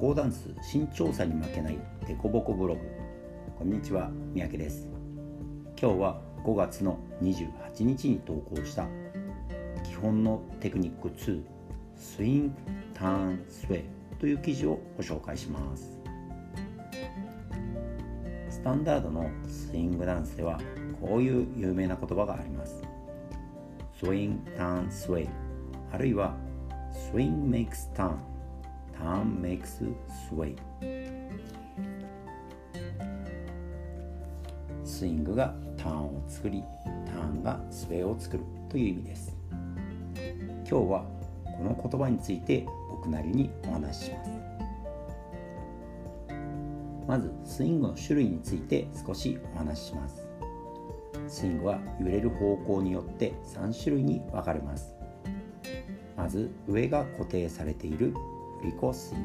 交ダンス新調査に負けないデコボコブログ。こんにちは三宅です。今日は5月の28日に投稿した基本のテクニック2スイングターンスウェイという記事をご紹介します。スタンダードのスイングダンスではこういう有名な言葉があります。スイングターンスウェイあるいはスイングメイクスターン Turn makes sway. スイングがターンを作りターンがスウェイを作るという意味です今日はこの言葉について僕なりにお話ししますまずスイングの種類について少しお話ししますスイングは揺れる方向によって3種類に分かれますまず上が固定されている振り子ス。イン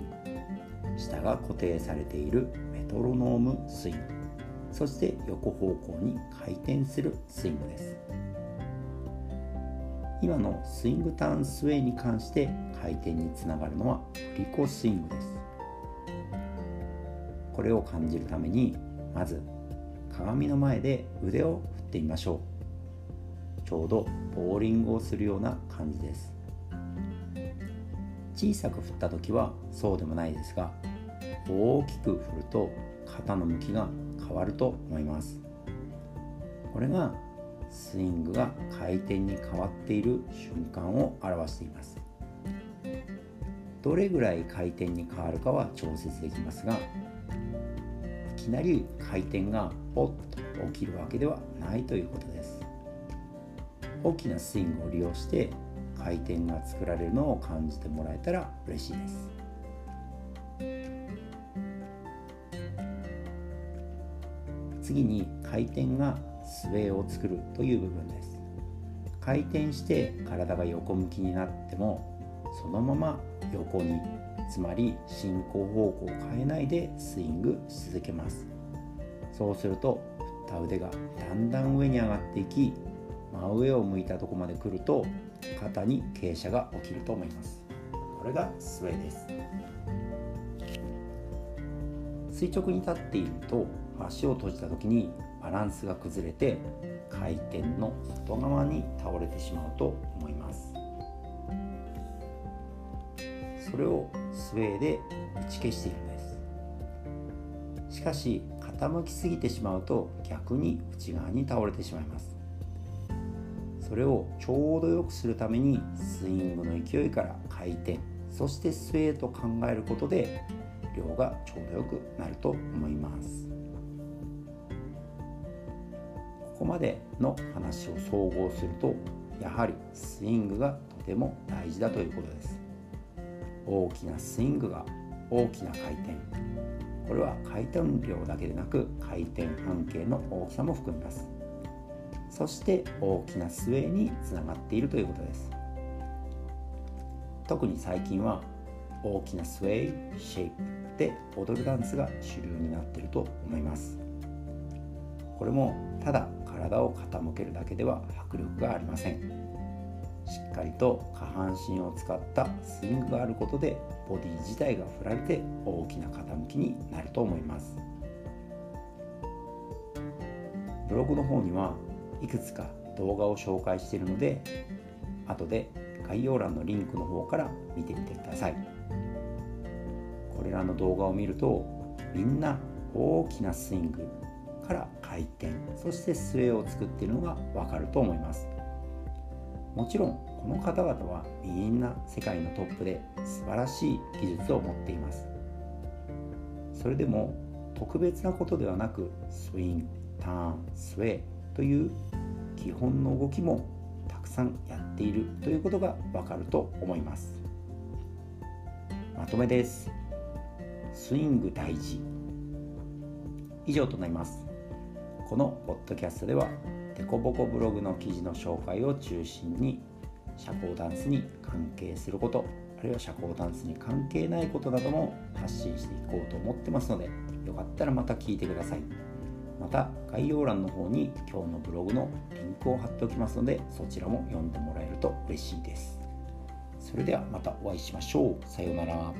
グ下が固定されているメトロノームスイングそして横方向に回転するスイングです。今のスイングターンスウェイに関して回転につながるのは振り子スイングです。これを感じるためにまず鏡の前で腕を振ってみましょう。ちょうどボーリングをするような感じです。小さく振った時はそうでもないですが大きく振ると肩の向きが変わると思います。これがスイングが回転に変わっている瞬間を表しています。どれぐらい回転に変わるかは調節できますがいきなり回転がポッと起きるわけではないということです。大きなスイングを利用して回転が作られるのを感じてもらえたら嬉しいです。次に回転がスウェーを作るという部分です。回転して体が横向きになってもそのまま横につまり進行方向を変えないでスイングし続けます。そうすると振った腕がだんだん上に上がっていき真上を向いたとこまで来ると肩に傾斜が起きると思います。これがスウェイです。垂直に立っていると足を閉じた時にバランスが崩れて回転の外側に倒れてしまうと思います。それをスウェーで打ち消しているんです。しかし傾きすぎてしまうと逆に内側に倒れてしまいます。それをちょうどよくするためにスイングの勢いから回転そしてスウェーと考えることで量がちょうどよくなると思います。ここまでの話を総合するとやはりスイングがとても大事だということです。大きなスイングが大きな回転。これは回転量だけでなく回転半径の大きさも含みます。そして大きなスウェーにつながっているということです。特に最近は大きなスウェイシェイプで踊るダンスが主流になっていると思います。これもただ体を傾けるだけでは迫力がありません。しっかりと下半身を使ったスイングがあることでボディ自体が振られて大きな傾きになると思います。ブログの方にはいくつか動画を紹介しているので後で概要欄のリンクの方から見てみてください。これらの動画を見るとみんな大きなスイングから回転そしてスウェーを作っているのがわかると思います。もちろんこの方々はみんな世界のトップで素晴らしい技術を持っています。それでも特別なことではなくスイングターンスウェーという基本の動きもたくさんやっているということがわかると思います。まとめです。スイング大事。以上となります。このポッドキャストではデコボコブログの記事の紹介を中心に社交ダンスに関係することあるいは社交ダンスに関係ないことなども発信していこうと思ってますのでよかったらまた聞いてください。また概要欄の方に今日のブログのリンクを貼っておきますのでそちらも読んでもらえると嬉しいですそれではまたお会いしましょうさようなら。